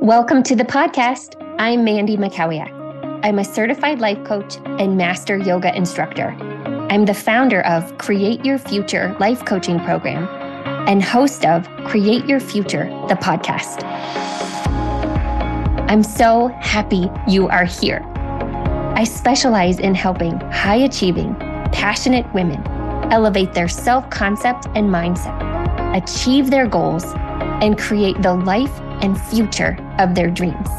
Welcome to the podcast. I'm Mandy Mackowiak. I'm a certified life coach and master yoga instructor. I'm the founder of Create Your Future Life Coaching Program and host of Create Your Future, the podcast. I'm so happy you are here. I specialize in helping high achieving, passionate women elevate their self concept and mindset, achieve their goals, and create the life and future of their dreams.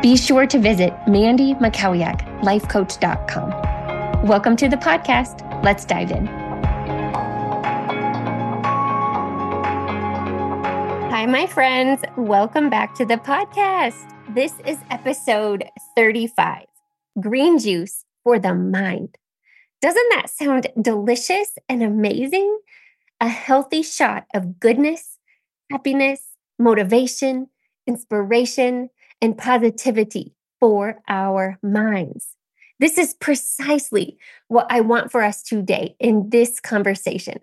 Be sure to visit mandymackowiaklifecoach.com. Welcome to the podcast. Let's dive in. Hi, my friends. Welcome back to the podcast. This is episode 35 Green Juice for the Mind. Doesn't that sound delicious and amazing? A healthy shot of goodness, happiness, motivation, inspiration, and positivity for our minds. This is precisely what I want for us today in this conversation.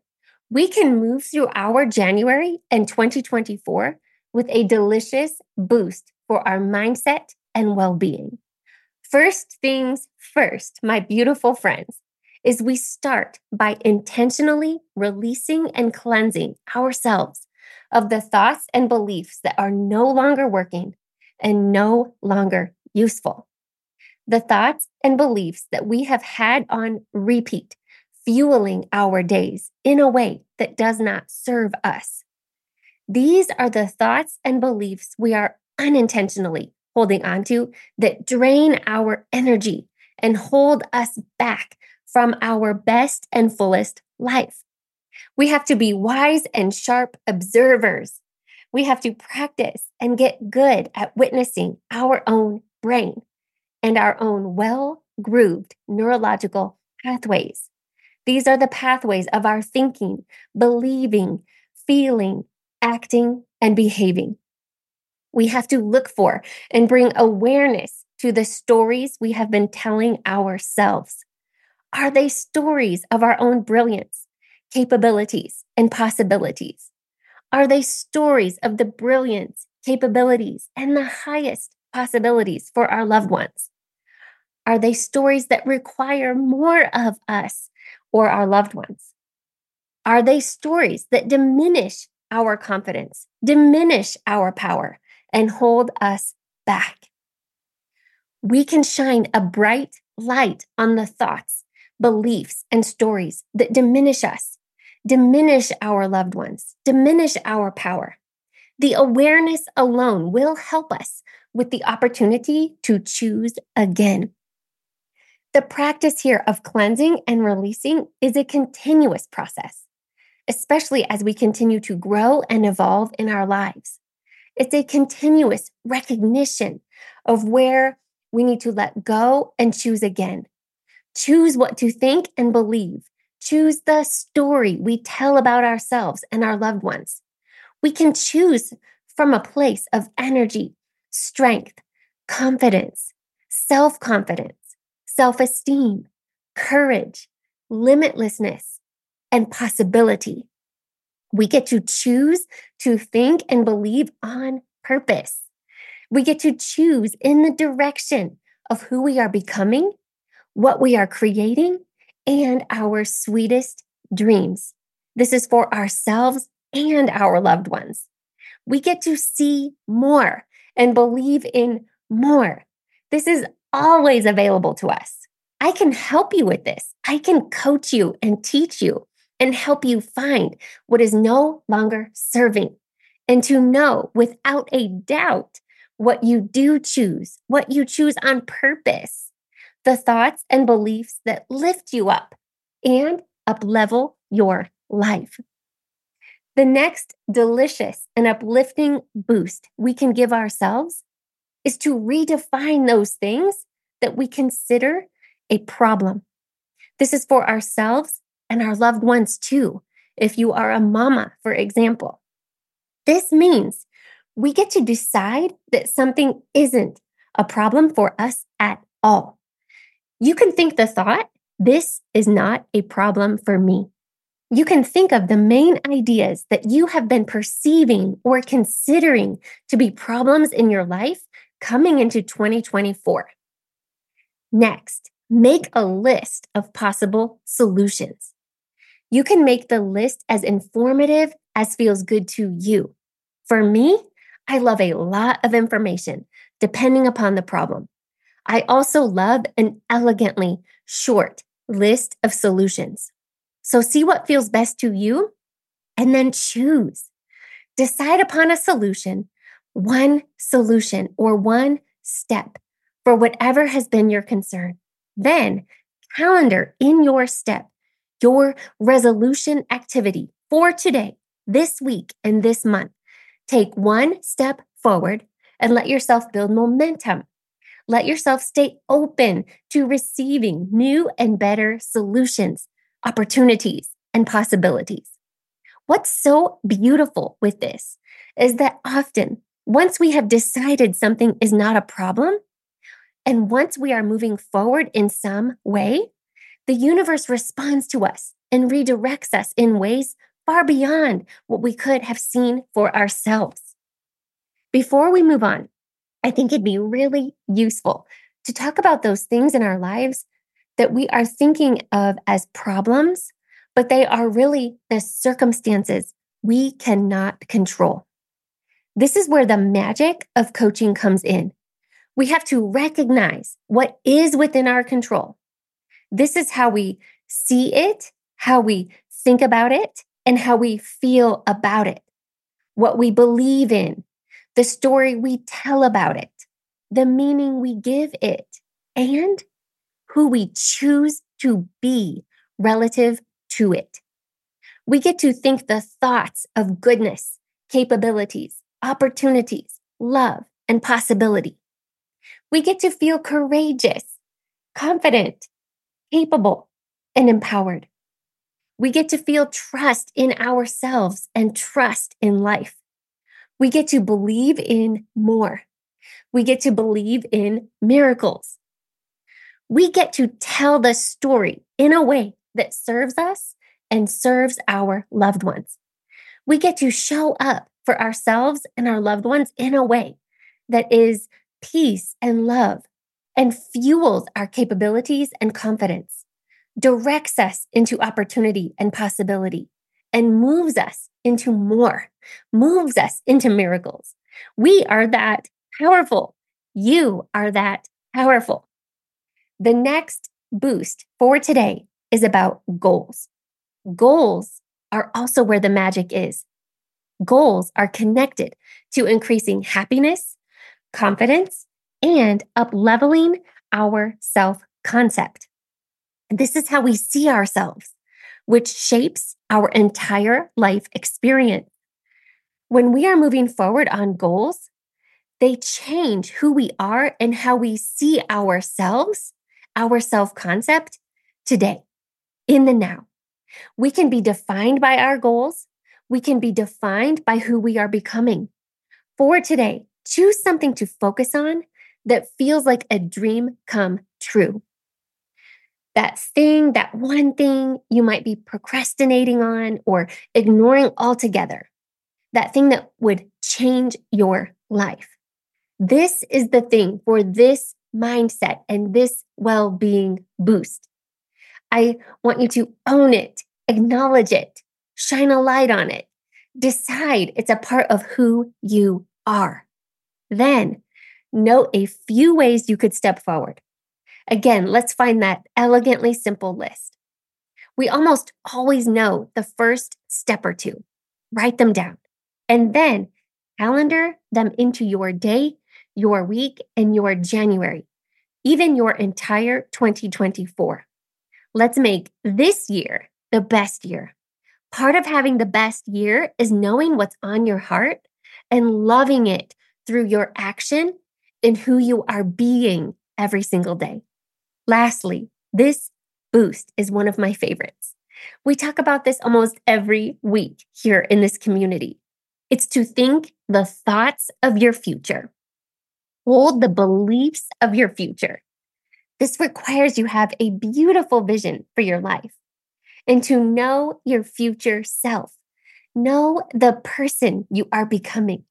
We can move through our January and 2024 with a delicious boost for our mindset and well being. First things first, my beautiful friends, is we start by intentionally releasing and cleansing ourselves of the thoughts and beliefs that are no longer working and no longer useful. The thoughts and beliefs that we have had on repeat, fueling our days in a way that does not serve us. These are the thoughts and beliefs we are unintentionally holding onto that drain our energy and hold us back from our best and fullest life. We have to be wise and sharp observers. We have to practice and get good at witnessing our own brain and our own well grooved neurological pathways. These are the pathways of our thinking, believing, feeling, acting, and behaving. We have to look for and bring awareness to the stories we have been telling ourselves. Are they stories of our own brilliance? Capabilities, and possibilities? Are they stories of the brilliance, capabilities, and the highest possibilities for our loved ones? Are they stories that require more of us or our loved ones? Are they stories that diminish our confidence, diminish our power, and hold us back? We can shine a bright light on the thoughts, beliefs, and stories that diminish us diminish our loved ones, diminish our power. The awareness alone will help us with the opportunity to choose again. The practice here of cleansing and releasing is a continuous process, especially as we continue to grow and evolve in our lives. It's a continuous recognition of where we need to let go and choose again. Choose what to think and believe choose the story we tell about ourselves and our loved ones. We can choose from a place of energy, strength, confidence, self confidence, self esteem, courage, limitlessness, and possibility. We get to choose to think and believe on purpose. We get to choose in the direction of who we are becoming, what we are creating, and our sweetest dreams. This is for ourselves and our loved ones. We get to see more and believe in more. This is always available to us. I can help you with this. I can coach you and teach you and help you find what is no longer serving and to know without a doubt what you do choose, what you choose on purpose the thoughts and beliefs that lift you up and uplevel your life. The next delicious and uplifting boost we can give ourselves is to redefine those things that we consider a problem. This is for ourselves and our loved ones too. If you are a mama, for example, this means we get to decide that something isn't a problem for us at all. You can think the thought, this is not a problem for me. you can think of the main ideas that you have been perceiving or considering to be problems in your life coming into 2024. Next, make a list of possible solutions. You can make the list as informative as feels good to you. For me, I love a lot of information depending upon the problem. I also love an elegantly short list of solutions. So see what feels best to you and then choose. Decide upon a solution, one solution or one step for whatever has been your concern. Then calendar in your step, your resolution activity for today, this week, and this month. Take one step forward and let yourself build momentum. Let yourself stay open to receiving new and better solutions, opportunities, and possibilities. What's so beautiful with this is that often, once we have decided something is not a problem, and once we are moving forward in some way, the universe responds to us and redirects us in ways far beyond what we could have seen for ourselves. Before we move on, I think it'd be really useful to talk about those things in our lives that we are thinking of as problems, but they are really the circumstances we cannot control. This is where the magic of coaching comes in. We have to recognize what is within our control. This is how we see it, how we think about it, and how we feel about it, what we believe in, the story we tell about it, the meaning we give it, and who we choose to be relative to it. We get to think the thoughts of goodness, capabilities, opportunities, love, and possibility. We get to feel courageous, confident, capable, and empowered. We get to feel trust in ourselves and trust in life. We get to believe in more. We get to believe in miracles. We get to tell the story in a way that serves us and serves our loved ones. We get to show up for ourselves and our loved ones in a way that is peace and love and fuels our capabilities and confidence, directs us into opportunity and possibility, and moves us into more, moves us into miracles. We are that powerful. You are that powerful. The next boost for today is about goals. Goals are also where the magic is. Goals are connected to increasing happiness, confidence, and up leveling our self concept. This is how we see ourselves which shapes our entire life experience. When we are moving forward on goals, they change who we are and how we see ourselves, our self concept today, in the now. We can be defined by our goals. We can be defined by who we are becoming. For today, choose something to focus on that feels like a dream come true that thing, that one thing you might be procrastinating on or ignoring altogether, that thing that would change your life. This is the thing for this mindset and this well being boost. I want you to own it, acknowledge it, shine a light on it, decide it's a part of who you are. Then note a few ways you could step forward. Again, let's find that elegantly simple list. We almost always know the first step or two. Write them down and then calendar them into your day, your week, and your January, even your entire 2024. Let's make this year the best year. Part of having the best year is knowing what's on your heart and loving it through your action and who you are being every single day. Lastly, this boost is one of my favorites. We talk about this almost every week here in this community. It's to think the thoughts of your future, hold the beliefs of your future. This requires you have a beautiful vision for your life. and to know your future self. Know the person you are becoming.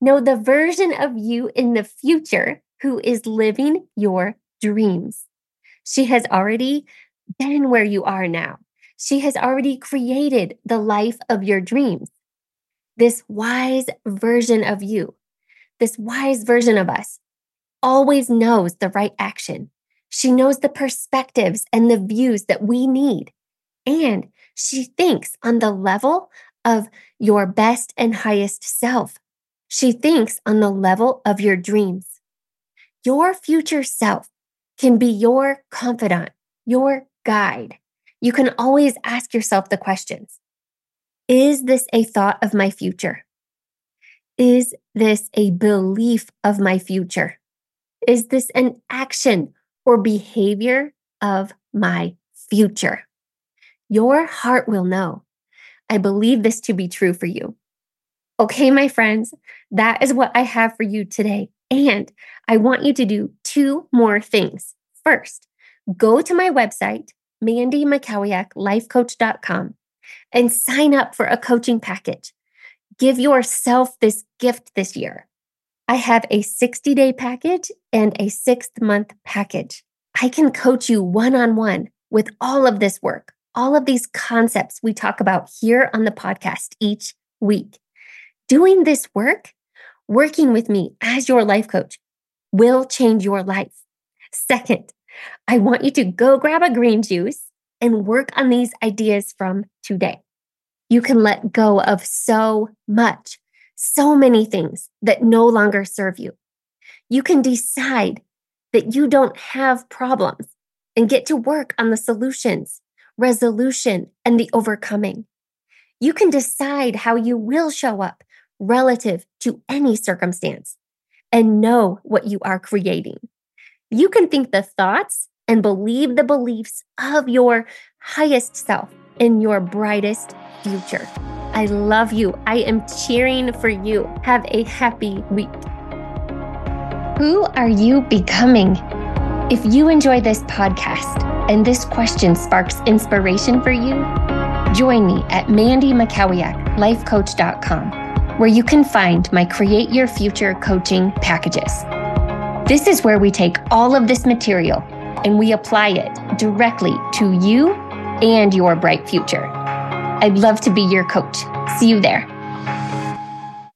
Know the version of you in the future who is living your dreams. She has already been where you are now. She has already created the life of your dreams. This wise version of you, this wise version of us, always knows the right action. She knows the perspectives and the views that we need. And she thinks on the level of your best and highest self. She thinks on the level of your dreams. Your future self can be your confidant, your guide. You can always ask yourself the questions Is this a thought of my future? Is this a belief of my future? Is this an action or behavior of my future? Your heart will know. I believe this to be true for you. Okay, my friends, that is what I have for you today. And I want you to do two more things. First, go to my website, mandymackowiaklifecoach.com, and sign up for a coaching package. Give yourself this gift this year. I have a 60 day package and a six month package. I can coach you one on one with all of this work all of these concepts we talk about here on the podcast each week. Doing this work, working with me as your life coach, will change your life. Second, I want you to go grab a green juice and work on these ideas from today. You can let go of so much, so many things that no longer serve you. You can decide that you don't have problems and get to work on the solutions resolution, and the overcoming. You can decide how you will show up relative to any circumstance and know what you are creating. You can think the thoughts and believe the beliefs of your highest self in your brightest future. I love you. I am cheering for you. Have a happy week. Who are you becoming? If you enjoy this podcast, and this question sparks inspiration for you, join me at mandymackowiaklifecoach.com, where you can find my Create Your Future coaching packages. This is where we take all of this material and we apply it directly to you and your bright future. I'd love to be your coach. See you there.